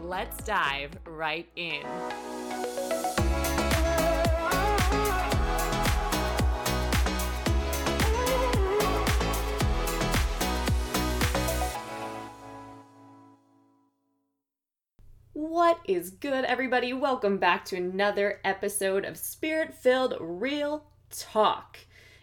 let's dive right in. What is good, everybody? Welcome back to another episode of Spirit Filled Real Talk.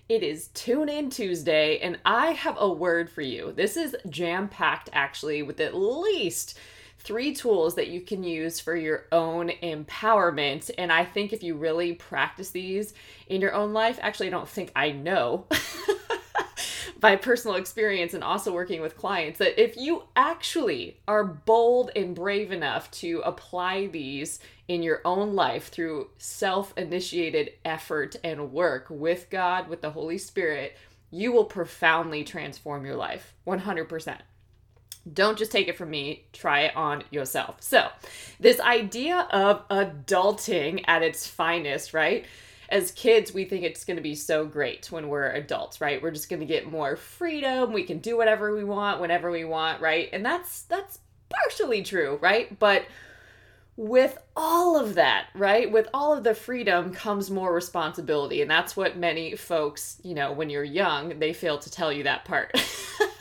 It is Tune In Tuesday, and I have a word for you. This is jam packed, actually, with at least three tools that you can use for your own empowerment. And I think if you really practice these in your own life, actually, I don't think I know. by personal experience and also working with clients that if you actually are bold and brave enough to apply these in your own life through self initiated effort and work with God, with the Holy Spirit, you will profoundly transform your life 100%. Don't just take it from me, try it on yourself. So, this idea of adulting at its finest, right? As kids, we think it's going to be so great when we're adults, right? We're just going to get more freedom. We can do whatever we want whenever we want, right? And that's that's partially true, right? But with all of that, right? With all of the freedom comes more responsibility. And that's what many folks, you know, when you're young, they fail to tell you that part.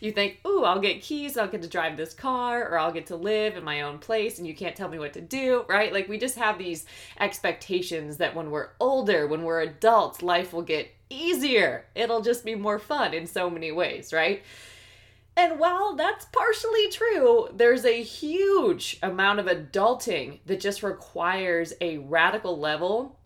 you think, ooh, I'll get keys, I'll get to drive this car, or I'll get to live in my own place, and you can't tell me what to do, right? Like, we just have these expectations that when we're older, when we're adults, life will get easier. It'll just be more fun in so many ways, right? And while that's partially true, there's a huge amount of adulting that just requires a radical level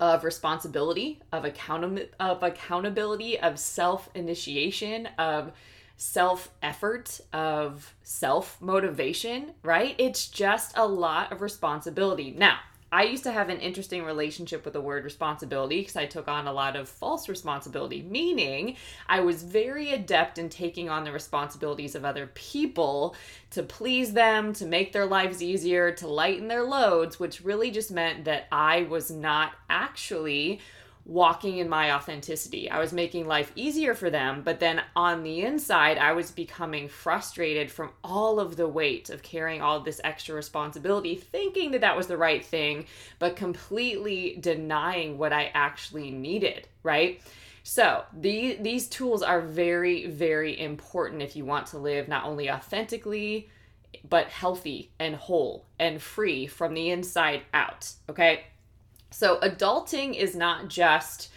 of responsibility, of account of accountability, of self-initiation, of self-effort, of self-motivation, right? It's just a lot of responsibility. Now, I used to have an interesting relationship with the word responsibility because I took on a lot of false responsibility, meaning I was very adept in taking on the responsibilities of other people to please them, to make their lives easier, to lighten their loads, which really just meant that I was not actually walking in my authenticity. I was making life easier for them, but then on the inside, I was becoming frustrated from all of the weight of carrying all of this extra responsibility, thinking that that was the right thing, but completely denying what I actually needed, right? So, the, these tools are very, very important if you want to live not only authentically, but healthy and whole and free from the inside out, okay? So, adulting is not just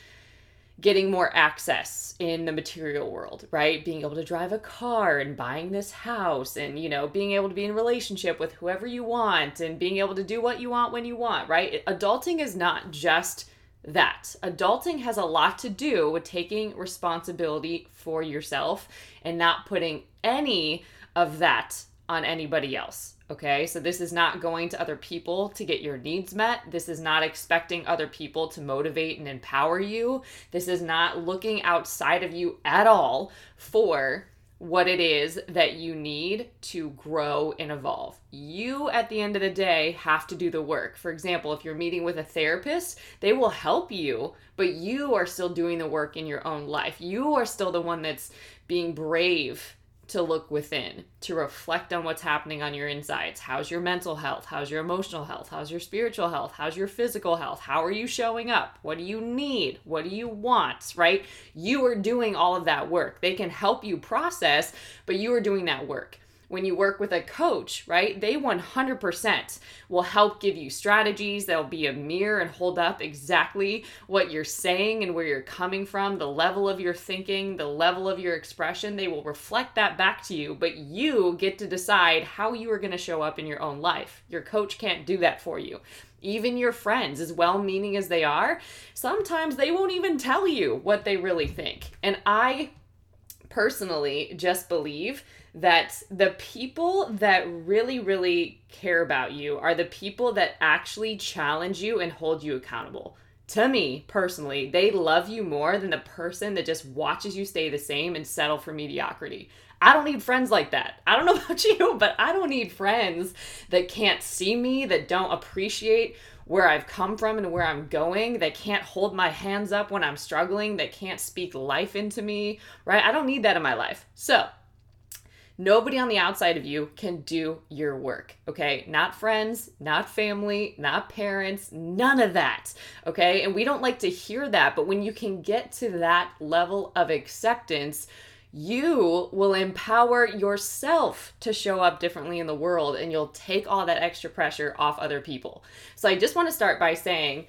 getting more access in the material world, right? Being able to drive a car and buying this house and, you know, being able to be in relationship with whoever you want and being able to do what you want when you want, right? Adulting is not just that. Adulting has a lot to do with taking responsibility for yourself and not putting any of that on anybody else. Okay, so this is not going to other people to get your needs met. This is not expecting other people to motivate and empower you. This is not looking outside of you at all for what it is that you need to grow and evolve. You, at the end of the day, have to do the work. For example, if you're meeting with a therapist, they will help you, but you are still doing the work in your own life. You are still the one that's being brave to look within, to reflect on what's happening on your insides. How's your mental health? How's your emotional health? How's your spiritual health? How's your physical health? How are you showing up? What do you need? What do you want? Right? You are doing all of that work. They can help you process, but you are doing that work when you work with a coach, right? They 100% will help give you strategies. They'll be a mirror and hold up exactly what you're saying and where you're coming from, the level of your thinking, the level of your expression. They will reflect that back to you, but you get to decide how you are going to show up in your own life. Your coach can't do that for you even your friends, as well meaning as they are, sometimes they won't even tell you what they really think. And I personally just believe that the people that really, really care about you are the people that actually challenge you and hold you accountable. To me, personally, they love you more than the person that just watches you stay the same and settle for mediocrity. I don't need friends like that. I don't know about you, but I don't need friends that can't see me, that don't appreciate where I've come from and where I'm going, that can't hold my hands up when I'm struggling, that can't speak life into me, right? I don't need that in my life. So, nobody on the outside of you can do your work, okay? Not friends, not family, not parents, none of that, okay? And we don't like to hear that, but when you can get to that level of acceptance, you will empower yourself to show up differently in the world and you'll take all that extra pressure off other people. So I just want to start by saying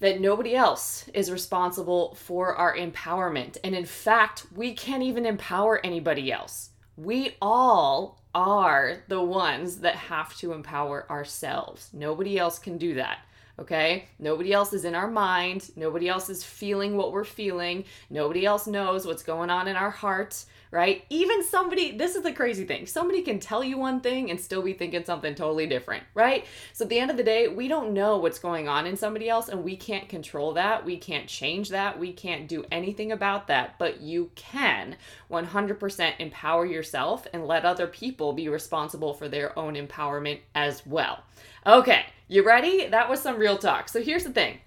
that nobody else is responsible for our empowerment. And in fact, we can't even empower anybody else. We all are the ones that have to empower ourselves. Nobody else can do that okay? Nobody else is in our mind. Nobody else is feeling what we're feeling. Nobody else knows what's going on in our heart, right? Even somebody, this is the crazy thing. Somebody can tell you one thing and still be thinking something totally different, right? So at the end of the day, we don't know what's going on in somebody else and we can't control that. We can't change that. We can't do anything about that, but you can 100% empower yourself and let other people be responsible for their own empowerment as well. Okay, you ready? That was some real talk. So here's the thing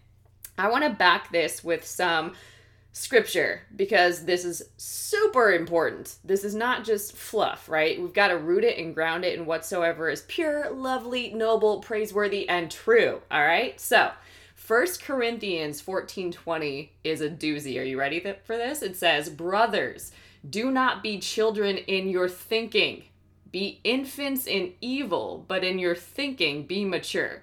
I want to back this with some scripture because this is super important. This is not just fluff, right? We've got to root it and ground it in whatsoever is pure, lovely, noble, praiseworthy, and true. All right? So, First Corinthians 14:20 is a doozy. Are you ready for this? It says, "Brothers, do not be children in your thinking. Be infants in evil, but in your thinking be mature."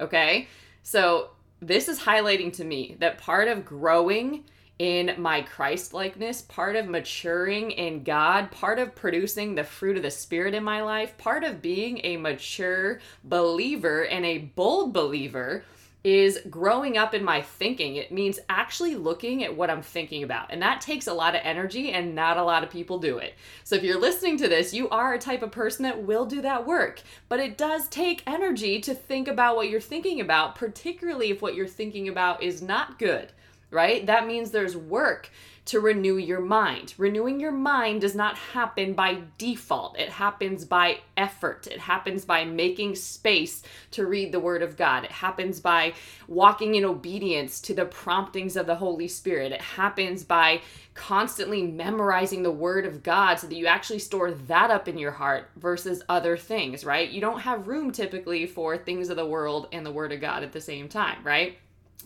Okay? So, this is highlighting to me that part of growing in my Christ likeness, part of maturing in God, part of producing the fruit of the Spirit in my life, part of being a mature believer and a bold believer is growing up in my thinking. It means actually looking at what I'm thinking about. And that takes a lot of energy, and not a lot of people do it. So if you're listening to this, you are a type of person that will do that work. But it does take energy to think about what you're thinking about, particularly if what you're thinking about is not good, right? That means there's work to renew your mind. Renewing your mind does not happen by default, it happens by effort. It happens by making space to read the Word of God. It happens by walking in obedience to the promptings of the Holy Spirit. It happens by constantly memorizing the Word of God so that you actually store that up in your heart versus other things, right? You don't have room typically for things of the world and the Word of God at the same time, right?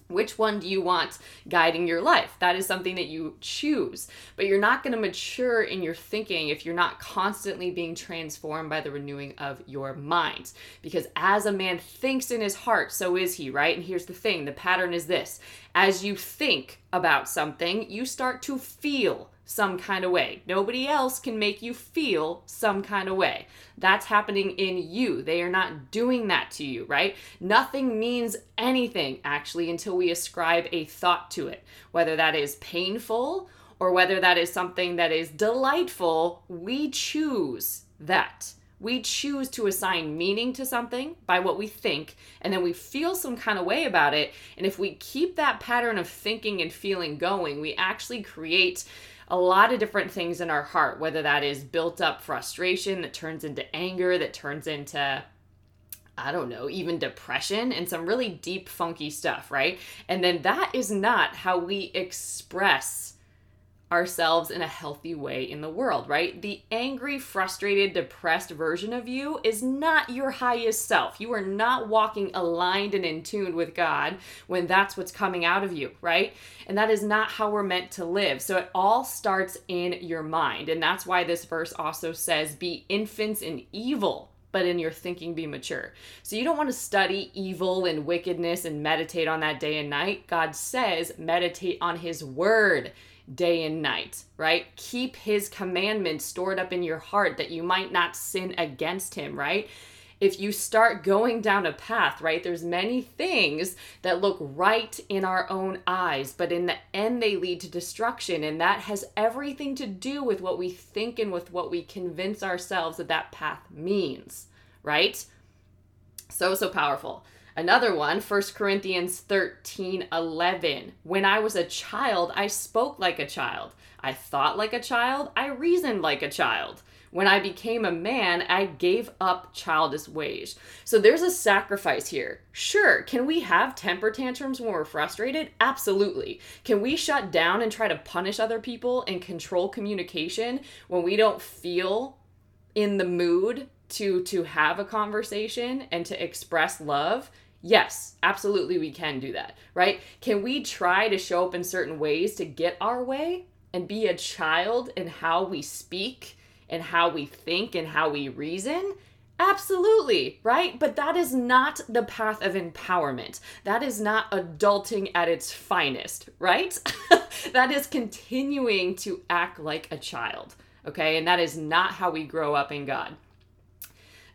Which one do you want guiding your life? That is something that you choose. But you're not going to mature in your thinking if you're not constantly being transformed by the renewing of your mind. Because as a man thinks in his heart, so is he, right? And here's the thing the pattern is this as you think about something, you start to feel some kind of way. Nobody else can make you feel some kind of way. That's happening in you. They are not doing that to you, right? Nothing means anything actually until we ascribe a thought to it. Whether that is painful or whether that is something that is delightful, we choose that. We choose to assign meaning to something by what we think, and then we feel some kind of way about it. And if we keep that pattern of thinking and feeling going, we actually create a lot of different things in our heart, whether that is built up frustration that turns into anger, that turns into I don't know, even depression and some really deep, funky stuff, right? And then that is not how we express ourselves in a healthy way in the world, right? The angry, frustrated, depressed version of you is not your highest self. You are not walking aligned and in tune with God when that's what's coming out of you, right? And that is not how we're meant to live. So it all starts in your mind. And that's why this verse also says, Be infants in evil but in your thinking be mature. So you don't want to study evil and wickedness and meditate on that day and night. God says meditate on his word day and night, right? Keep his commandments stored up in your heart that you might not sin against him, right? if you start going down a path, right? There's many things that look right in our own eyes, but in the end they lead to destruction and that has everything to do with what we think and with what we convince ourselves that that path means, right? So so powerful. Another one, 1 Corinthians 13 11. When I was a child, I spoke like a child. I thought like a child. I reasoned like a child. When I became a man, I gave up childish ways. So there's a sacrifice here. Sure, can we have temper tantrums when we're frustrated? Absolutely. Can we shut down and try to punish other people and control communication when we don't feel in the mood to to have a conversation and to express love? Yes, absolutely we can do that, right? Can we try to show up in certain ways to get our way and be a child in how we speak and how we think and how we reason? Absolutely, right? But that is not the path of empowerment. That is not adulting at its finest, right? that is continuing to act like a child, okay? And that is not how we grow up in God.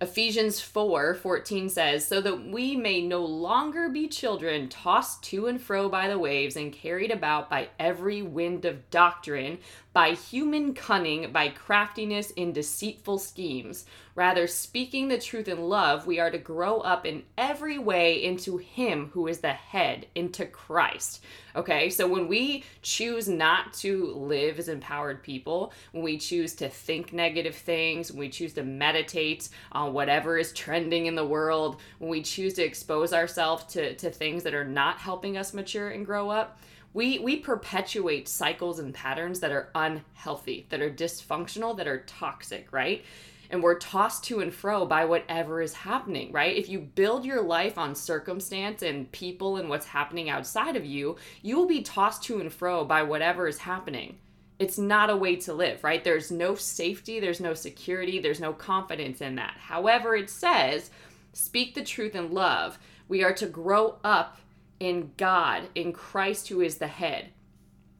Ephesians 4 14 says, So that we may no longer be children tossed to and fro by the waves and carried about by every wind of doctrine, by human cunning, by craftiness in deceitful schemes. Rather, speaking the truth in love, we are to grow up in every way into Him who is the head, into Christ. Okay, so when we choose not to live as empowered people, when we choose to think negative things, when we choose to meditate on whatever is trending in the world, when we choose to expose ourselves to, to things that are not helping us mature and grow up, we we perpetuate cycles and patterns that are unhealthy that are dysfunctional that are toxic right? And we're tossed to and fro by whatever is happening right? If you build your life on circumstance and people and what's happening outside of you you will be tossed to and fro by whatever is happening. It's not a way to live right? There's no safety there's no security there's no confidence in that. However it says speak the truth in love. We are to grow up in God, in Christ who is the head.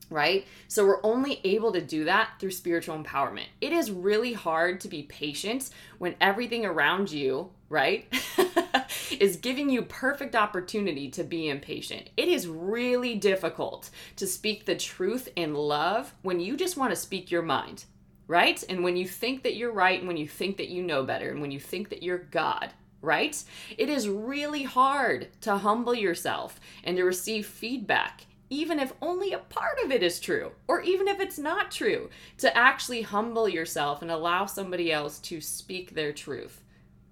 Right? So we're only able to do that through spiritual empowerment. It is really hard to be patient when everything around you, right, is giving you perfect opportunity to be impatient. It is really difficult to speak the truth in love when you just want to speak your mind, right? And when you think that you're right and when you think that you know better and when you think that you're God, right? It is really hard to humble yourself and to receive feedback, even if only a part of it is true, or even if it's not true, to actually humble yourself and allow somebody else to speak their truth.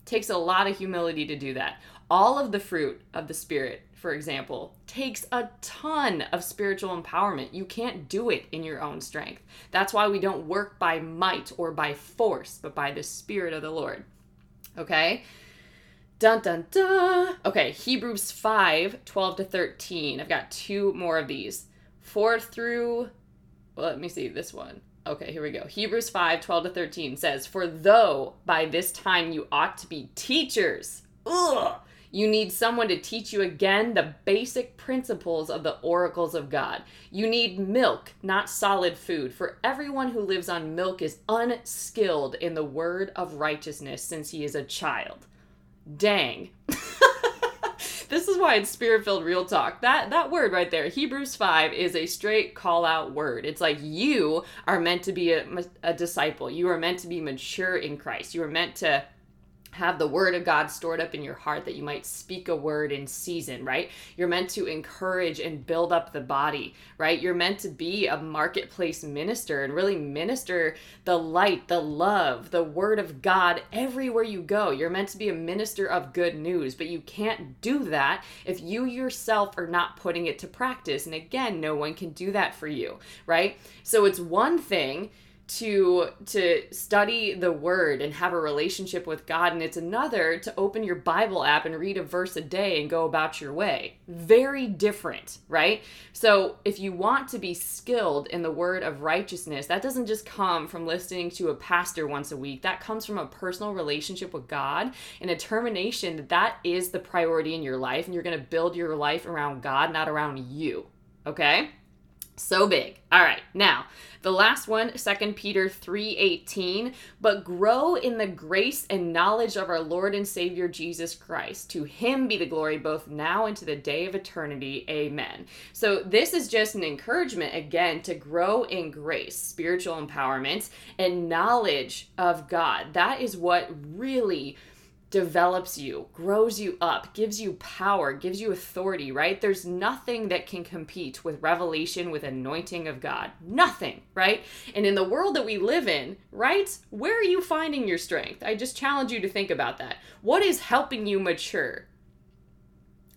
It takes a lot of humility to do that. All of the fruit of the Spirit, for example, takes a ton of spiritual empowerment. You can't do it in your own strength. That's why we don't work by might or by force, but by the Spirit of the Lord. Okay? Dun dun dun. Okay, Hebrews 5 12 to 13. I've got two more of these. 4 through, well, let me see this one. Okay, here we go. Hebrews 5 12 to 13 says, For though by this time you ought to be teachers, ugh, you need someone to teach you again the basic principles of the oracles of God. You need milk, not solid food, for everyone who lives on milk is unskilled in the word of righteousness since he is a child dang. this is why it's spirit filled real talk. That that word right there, Hebrews 5 is a straight call out word. It's like you are meant to be a, a disciple. You are meant to be mature in Christ. You are meant to have the word of God stored up in your heart that you might speak a word in season, right? You're meant to encourage and build up the body, right? You're meant to be a marketplace minister and really minister the light, the love, the word of God everywhere you go. You're meant to be a minister of good news, but you can't do that if you yourself are not putting it to practice. And again, no one can do that for you, right? So it's one thing to to study the word and have a relationship with God and it's another to open your Bible app and read a verse a day and go about your way. Very different, right? So, if you want to be skilled in the word of righteousness, that doesn't just come from listening to a pastor once a week. That comes from a personal relationship with God and a determination that that is the priority in your life and you're going to build your life around God, not around you. Okay? So big. All right. Now, the last one, 2 Peter 3:18, but grow in the grace and knowledge of our Lord and Savior Jesus Christ. To him be the glory both now and to the day of eternity. Amen. So this is just an encouragement again to grow in grace, spiritual empowerment and knowledge of God. That is what really develops you, grows you up, gives you power, gives you authority, right? There's nothing that can compete with revelation, with anointing of God. Nothing, right? And in the world that we live in, right? Where are you finding your strength? I just challenge you to think about that. What is helping you mature?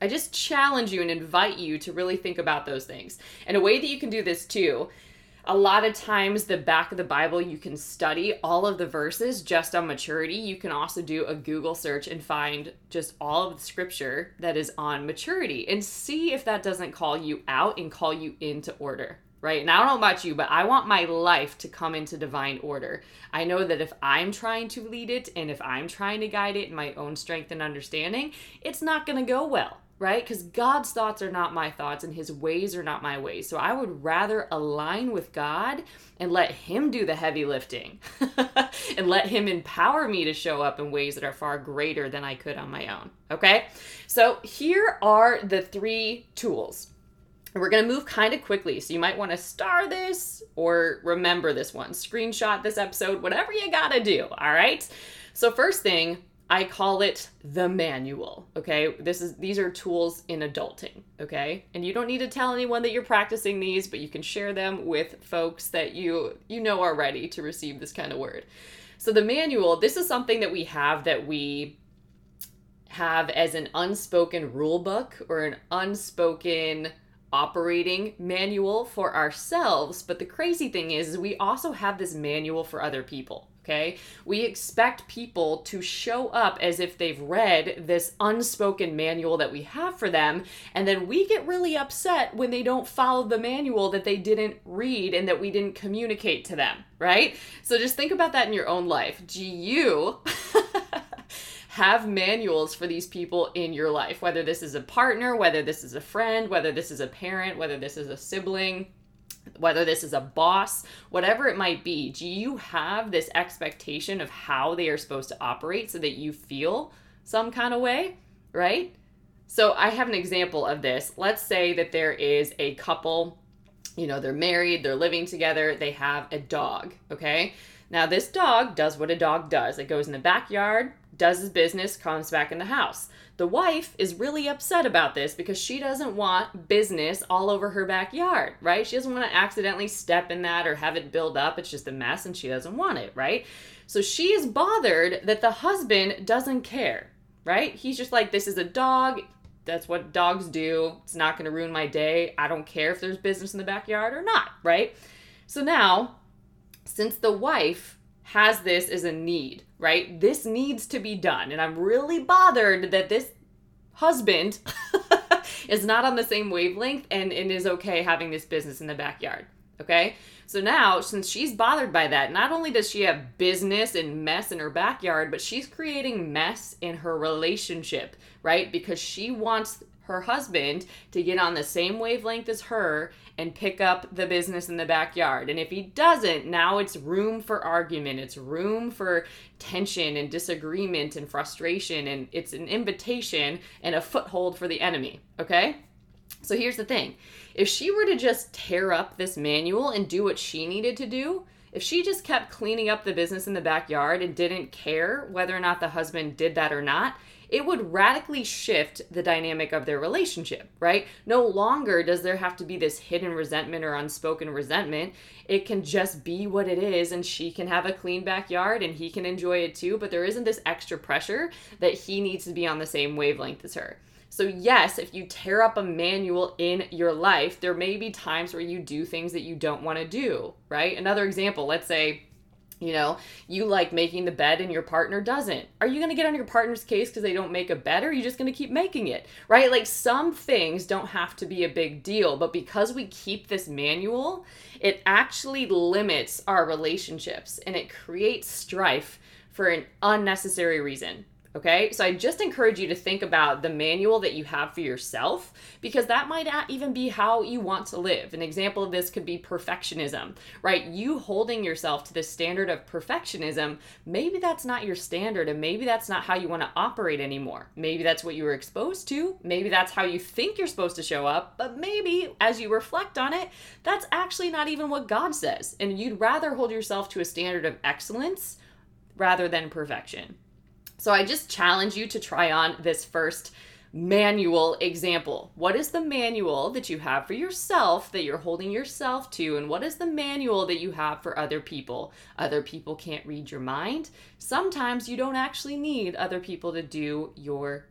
I just challenge you and invite you to really think about those things. And a way that you can do this too a lot of times the back of the bible you can study all of the verses just on maturity. You can also do a google search and find just all of the scripture that is on maturity and see if that doesn't call you out and call you into order right? And i don't know about you but i want my life to come into divine order. I know that if i'm trying to lead it and if i'm trying to guide it in my own strength and understanding it's not going to go well right? Because God's thoughts are not my thoughts and his ways are not my ways. So I would rather align with God and let him do the heavy lifting and let him empower me to show up in ways that are far greater than I could on my own. Okay? So here are the three tools. We're going to move kind of quickly. So you might want to star this or remember this one, screenshot this episode, whatever you got to do. All right? So, first thing, I call it the manual. Okay. This is these are tools in adulting. Okay. And you don't need to tell anyone that you're practicing these, but you can share them with folks that you you know are ready to receive this kind of word. So the manual, this is something that we have that we have as an unspoken rule book or an unspoken operating manual for ourselves. But the crazy thing is, is we also have this manual for other people. Okay. We expect people to show up as if they've read this unspoken manual that we have for them. And then we get really upset when they don't follow the manual that they didn't read and that we didn't communicate to them. Right. So just think about that in your own life. Do you. have manuals for these people in your life, whether this is a partner, whether this is a friend, whether this is a parent, whether this is a sibling, whether this is a boss, whatever it might be, do you have this expectation of how they are supposed to operate so that you feel some kind of way, right? So I have an example of this. Let's say that there is a couple, you know, they're married, they're living together, they have a dog, okay? Now, this dog does what a dog does it goes in the backyard, does his business, comes back in the house. The wife is really upset about this because she doesn't want business all over her backyard, right? She doesn't want to accidentally step in that or have it build up. It's just a mess and she doesn't want it, right? So she is bothered that the husband doesn't care, right? He's just like, this is a dog. That's what dogs do. It's not going to ruin my day. I don't care if there's business in the backyard or not, right? So now, since the wife has this as a need, right? This needs to be done. And I'm really bothered that this husband is not on the same wavelength and, and is okay having this business in the backyard. Okay? So now, since she's bothered by that, not only does she have business and mess in her backyard, but she's creating mess in her relationship, right? Because she wants her husband to get on the same wavelength as her and pick up the business in the backyard. And if he doesn't, now it's room for argument, it's room for tension and disagreement and frustration, and it's an invitation and a foothold for the enemy, okay? So here's the thing if she were to just tear up this manual and do what she needed to do, if she just kept cleaning up the business in the backyard and didn't care whether or not the husband did that or not, it would radically shift the dynamic of their relationship, right? No longer does there have to be this hidden resentment or unspoken resentment. It can just be what it is, and she can have a clean backyard and he can enjoy it too, but there isn't this extra pressure that he needs to be on the same wavelength as her. So, yes, if you tear up a manual in your life, there may be times where you do things that you don't want to do, right? Another example, let's say you know, you like making the bed and your partner doesn't. Are you going to get on your partner's case because they don't make a bed or are you just going to keep making it? Right? Like some things don't have to be a big deal, but because we keep this manual, it actually limits our relationships and it creates strife for an unnecessary reason. Okay, so I just encourage you to think about the manual that you have for yourself because that might not even be how you want to live. An example of this could be perfectionism, right? You holding yourself to the standard of perfectionism, maybe that's not your standard and maybe that's not how you want to operate anymore. Maybe that's what you were exposed to, maybe that's how you think you're supposed to show up, but maybe as you reflect on it, that's actually not even what God says. And you'd rather hold yourself to a standard of excellence rather than perfection. So I just challenge you to try on this first manual example. What is the manual that you have for yourself that you're holding yourself to? And what is the manual that you have for other people? Other people can't read your mind. Sometimes you don't actually need other people to do your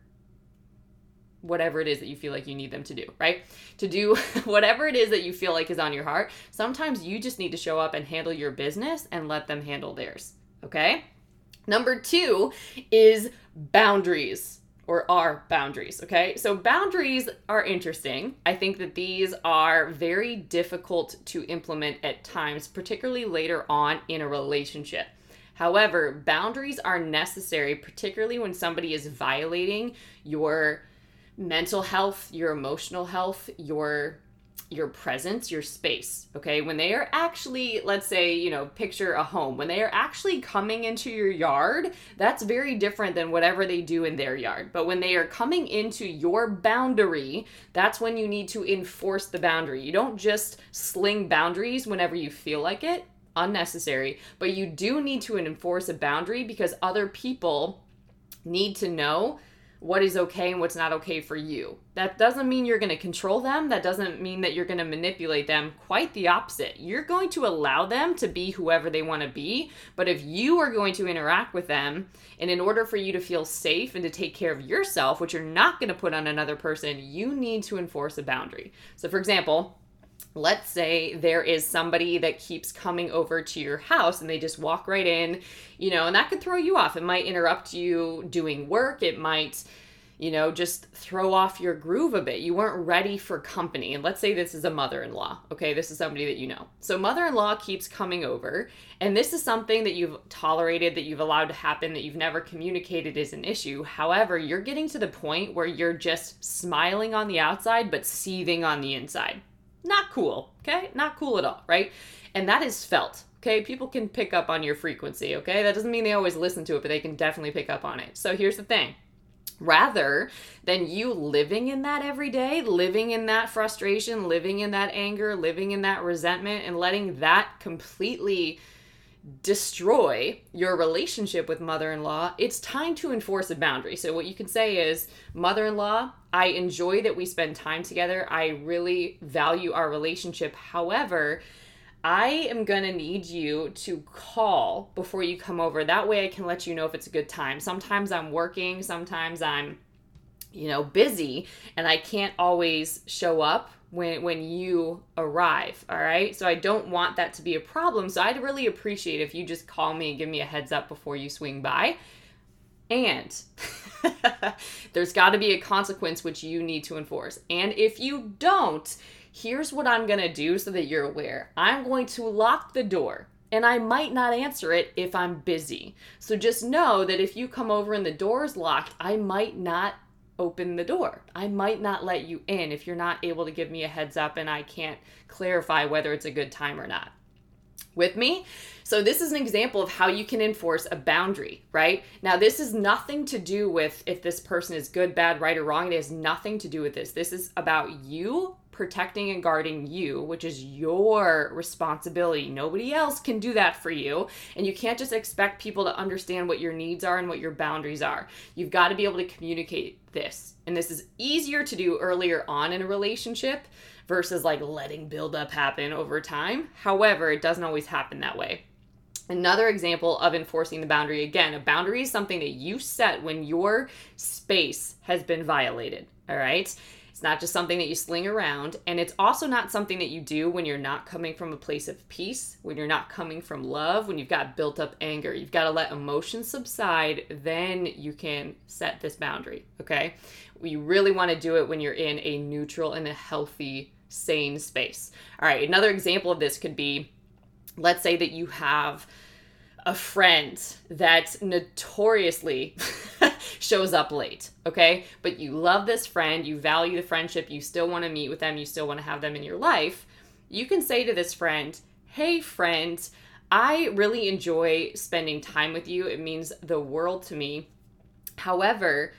whatever it is that you feel like you need them to do, right? To do whatever it is that you feel like is on your heart. Sometimes you just need to show up and handle your business and let them handle theirs, okay? Number two is boundaries or are boundaries, okay? So boundaries are interesting. I think that these are very difficult to implement at times, particularly later on in a relationship. However, boundaries are necessary, particularly when somebody is violating your mental health, your emotional health, your your presence, your space, okay? When they are actually, let's say, you know, picture a home, when they are actually coming into your yard, that's very different than whatever they do in their yard. But when they are coming into your boundary, that's when you need to enforce the boundary. You don't just sling boundaries whenever you feel like it, unnecessary, but you do need to enforce a boundary because other people need to know what is okay and what's not okay for you. That doesn't mean you're going to control them. That doesn't mean that you're going to manipulate them. Quite the opposite. You're going to allow them to be whoever they want to be. But if you are going to interact with them, and in order for you to feel safe and to take care of yourself, which you're not going to put on another person, you need to enforce a boundary. So, for example, let's say there is somebody that keeps coming over to your house and they just walk right in, you know, and that could throw you off. It might interrupt you doing work. It might, you know, just throw off your groove a bit. You weren't ready for company. And let's say this is a mother in law. Okay, this is somebody that you know. So, mother in law keeps coming over, and this is something that you've tolerated, that you've allowed to happen, that you've never communicated is an issue. However, you're getting to the point where you're just smiling on the outside, but seething on the inside. Not cool, okay? Not cool at all, right? And that is felt, okay? People can pick up on your frequency, okay? That doesn't mean they always listen to it, but they can definitely pick up on it. So here's the thing rather than you living in that every day, living in that frustration, living in that anger, living in that resentment, and letting that completely destroy your relationship with mother in law, it's time to enforce a boundary. So, what you can say is, Mother in law, I enjoy that we spend time together. I really value our relationship. However, I am gonna need you to call before you come over. That way I can let you know if it's a good time. Sometimes I'm working, sometimes I'm, you know, busy, and I can't always show up when when you arrive all right? So i don't want that to be a problem. So i'd really appreciate if you just call me and give me a heads up before you swing by. And there's got to be a consequence which you need to enforce. And if you don't here's what i'm going to do so that you're aware. I'm going to lock the door and I might not answer it if I'm busy. So just know that if you come over and the door is locked, I might not open the door. I might not let you in if you're not able to give me a heads up and I can't clarify whether it's a good time or not. With me? So, this is an example of how you can enforce a boundary, right? Now, this is nothing to do with if this person is good, bad, right, or wrong. It has nothing to do with this. This is about you protecting and guarding you, which is your responsibility. Nobody else can do that for you. And you can't just expect people to understand what your needs are and what your boundaries are. You've got to be able to communicate this. And this is easier to do earlier on in a relationship versus like letting buildup happen over time. However, it doesn't always happen that way. Another example of enforcing the boundary again, a boundary is something that you set when your space has been violated. All right. It's not just something that you sling around. And it's also not something that you do when you're not coming from a place of peace, when you're not coming from love, when you've got built up anger. You've got to let emotions subside. Then you can set this boundary. Okay. We really want to do it when you're in a neutral and a healthy, sane space. All right. Another example of this could be let's say that you have a friend that notoriously shows up late, okay? But you love this friend, you value the friendship, you still want to meet with them, you still want to have them in your life, you can say to this friend, Hey, friend, I really enjoy spending time with you. It means the world to me. However,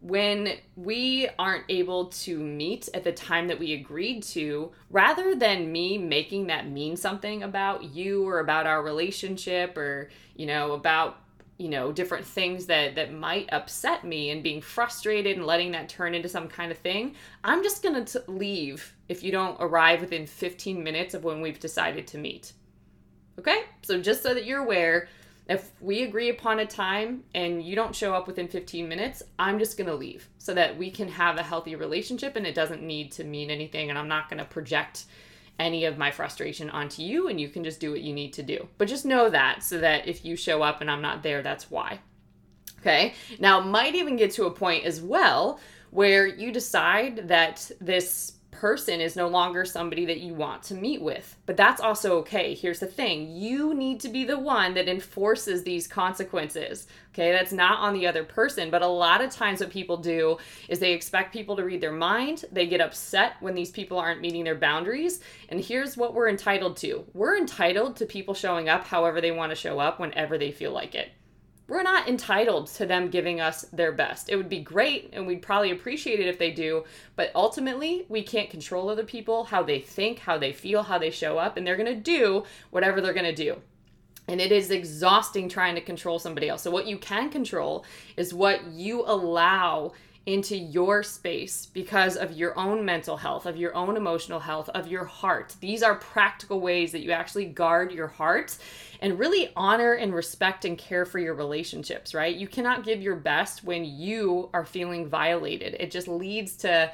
when we aren't able to meet at the time that we agreed to, rather than me making that mean something about you or about our relationship or, you know, about you know different things that that might upset me and being frustrated and letting that turn into some kind of thing i'm just going to leave if you don't arrive within 15 minutes of when we've decided to meet. Okay? So just so that you're aware if we agree upon a time and you don't show up within 15 minutes i'm just going to leave so that we can have a healthy relationship and it doesn't need to mean anything and i'm not going to project any of my frustration onto you and you can just do what you need to do. But just know that so that if you show up and I'm not there, that's why. Okay. Now, might even get to a point as well where you decide that this person is no longer somebody that you want to meet with. But that's also okay. Here's the thing you need to be the one that enforces these consequences. Okay, that's not on the other person. But a lot of times, what people do is they expect people to read their mind. They get upset when these people aren't meeting their boundaries. And here's what we're entitled to we're entitled to people showing up however they want to show up whenever they feel like it we're not entitled to them giving us their best. It would be great and we'd probably appreciate it if they do, but ultimately, we can't control other people, how they think, how they feel, how they show up, and they're going to do whatever they're going to do. And it is exhausting trying to control somebody else. So, what you can control is what you allow into your space because of your own mental health, of your own emotional health, of your heart. These are practical ways that you actually guard your heart and really honor and respect and care for your relationships, right? You cannot give your best when you are feeling violated. It just leads to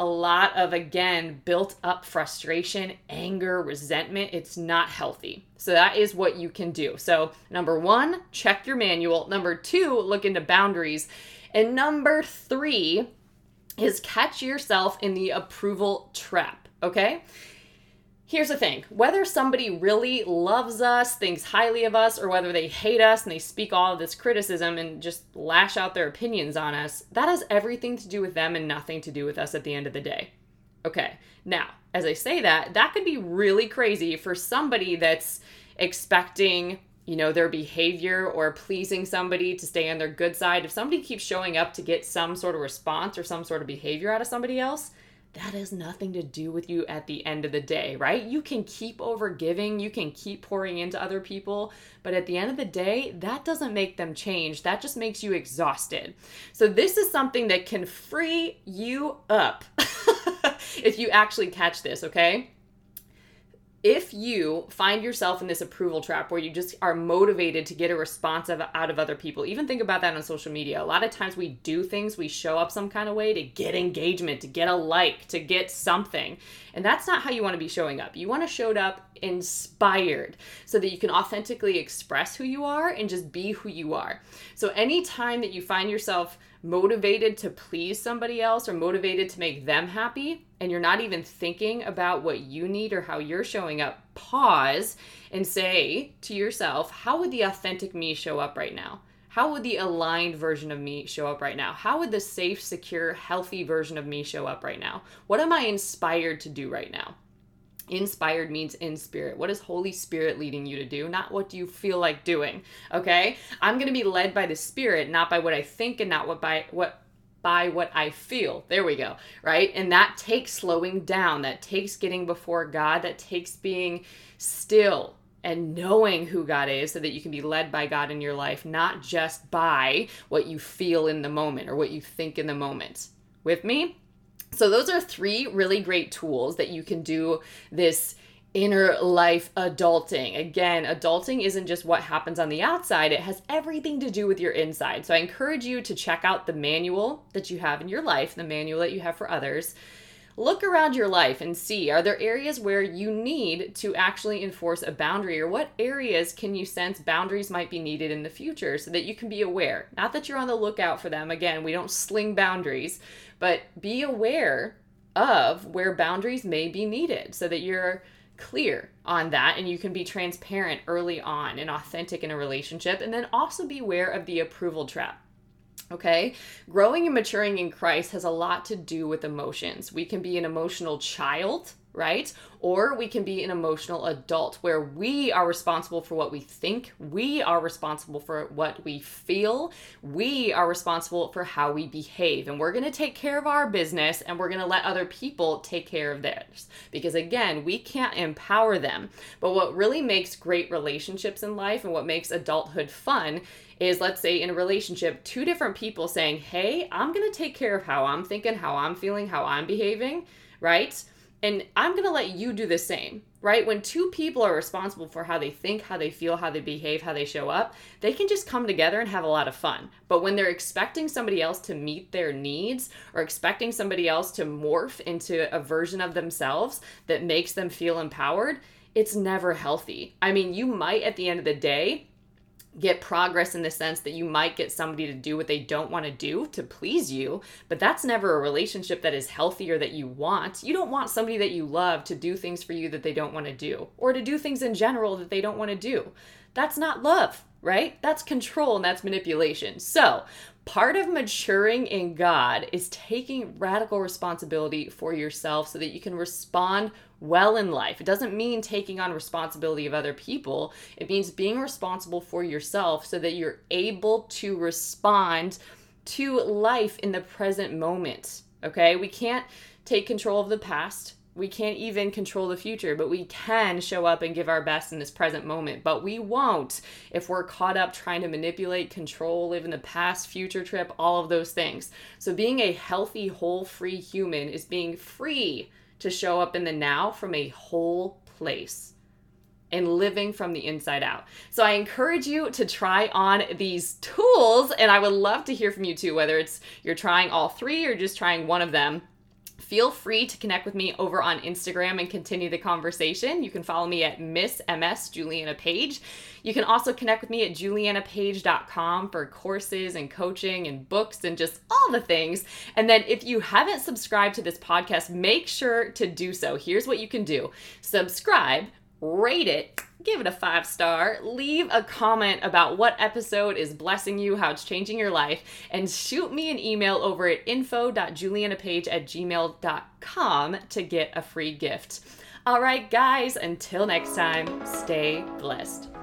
a lot of, again, built up frustration, anger, resentment. It's not healthy. So, that is what you can do. So, number one, check your manual. Number two, look into boundaries. And number three is catch yourself in the approval trap, okay? Here's the thing whether somebody really loves us, thinks highly of us, or whether they hate us and they speak all of this criticism and just lash out their opinions on us, that has everything to do with them and nothing to do with us at the end of the day. Okay, now, as I say that, that could be really crazy for somebody that's expecting you know, their behavior or pleasing somebody to stay on their good side, if somebody keeps showing up to get some sort of response or some sort of behavior out of somebody else, that has nothing to do with you at the end of the day, right? You can keep over giving, you can keep pouring into other people, but at the end of the day, that doesn't make them change. That just makes you exhausted. So, this is something that can free you up if you actually catch this, okay? If you find yourself in this approval trap where you just are motivated to get a response of, out of other people, even think about that on social media. A lot of times we do things, we show up some kind of way to get engagement, to get a like, to get something. And that's not how you want to be showing up. You want to show up inspired so that you can authentically express who you are and just be who you are. So anytime that you find yourself motivated to please somebody else or motivated to make them happy, and you're not even thinking about what you need or how you're showing up, pause and say to yourself, how would the authentic me show up right now? How would the aligned version of me show up right now? How would the safe, secure, healthy version of me show up right now? What am I inspired to do right now? Inspired means in spirit. What is Holy Spirit leading you to do? Not what do you feel like doing. Okay? I'm going to be led by the Spirit, not by what I think and not what by what by what I feel. There we go. Right? And that takes slowing down. That takes getting before God. That takes being still and knowing who God is so that you can be led by God in your life, not just by what you feel in the moment or what you think in the moment. With me? So, those are three really great tools that you can do this inner life adulting. Again, adulting isn't just what happens on the outside, it has everything to do with your inside. So, I encourage you to check out the manual that you have in your life, the manual that you have for others. Look around your life and see are there areas where you need to actually enforce a boundary, or what areas can you sense boundaries might be needed in the future so that you can be aware? Not that you're on the lookout for them. Again, we don't sling boundaries, but be aware of where boundaries may be needed so that you're clear on that and you can be transparent early on and authentic in a relationship and then also be aware of the approval trap Okay? Growing and maturing in Christ has a lot to do with emotions. We can be an emotional child right? Or we can be an emotional adult where we are responsible for what we think, we are responsible for what we feel, we are responsible for how we behave. And we're going to take care of our business and we're going to let other people take care of theirs. Because again, we can't empower them. But what really makes great relationships in life and what makes adulthood fun is let's say in a relationship, two different people saying, Hey, I'm going to take care of how I'm thinking, how I'm feeling, how I'm behaving, right? And I'm going to let you do the same, right? When two people are responsible for how they think, how they feel, how they behave, how they show up, they can just come together and have a lot of fun. But when they're expecting somebody else to meet their needs or expecting somebody else to morph into a version of themselves that makes them feel empowered, it's never healthy. I mean, you might at the end of the day get progress in the sense that you might get somebody to do what they don't want to do to please you, but that's never a relationship that is healthy or that you want. You don't want somebody that you love to do things for you that they don't want to do or to do things in general that they don't want to do. That's not love, right? That's control and that's manipulation. So, Part of maturing in God is taking radical responsibility for yourself so that you can respond well in life. It doesn't mean taking on responsibility of other people, it means being responsible for yourself so that you're able to respond to life in the present moment. Okay? We can't take control of the past we can't even control the future, but we can show up and give our best in this present moment. But we won't if we're caught up trying to manipulate, control, live in the past, future trip, all of those things. So, being a healthy, whole, free human is being free to show up in the now from a whole place and living from the inside out. So I encourage you to try on these tools and I would love to hear from you too whether it's you're trying all three or just trying one of them feel free to connect with me over on Instagram and continue the conversation. You can follow me at Miss MS Juliana Page. You can also connect with me at julianapage.com for courses and coaching and books and just all the things. And then if you haven't subscribed to this podcast, make sure to do so. Here's what you can do subscribe rate it, give it a five star, leave a comment about what episode is blessing you, how it's changing your life, and shoot me an email over at info.julianapage at gmail.com to get a free gift. All right, guys, until next time, stay blessed.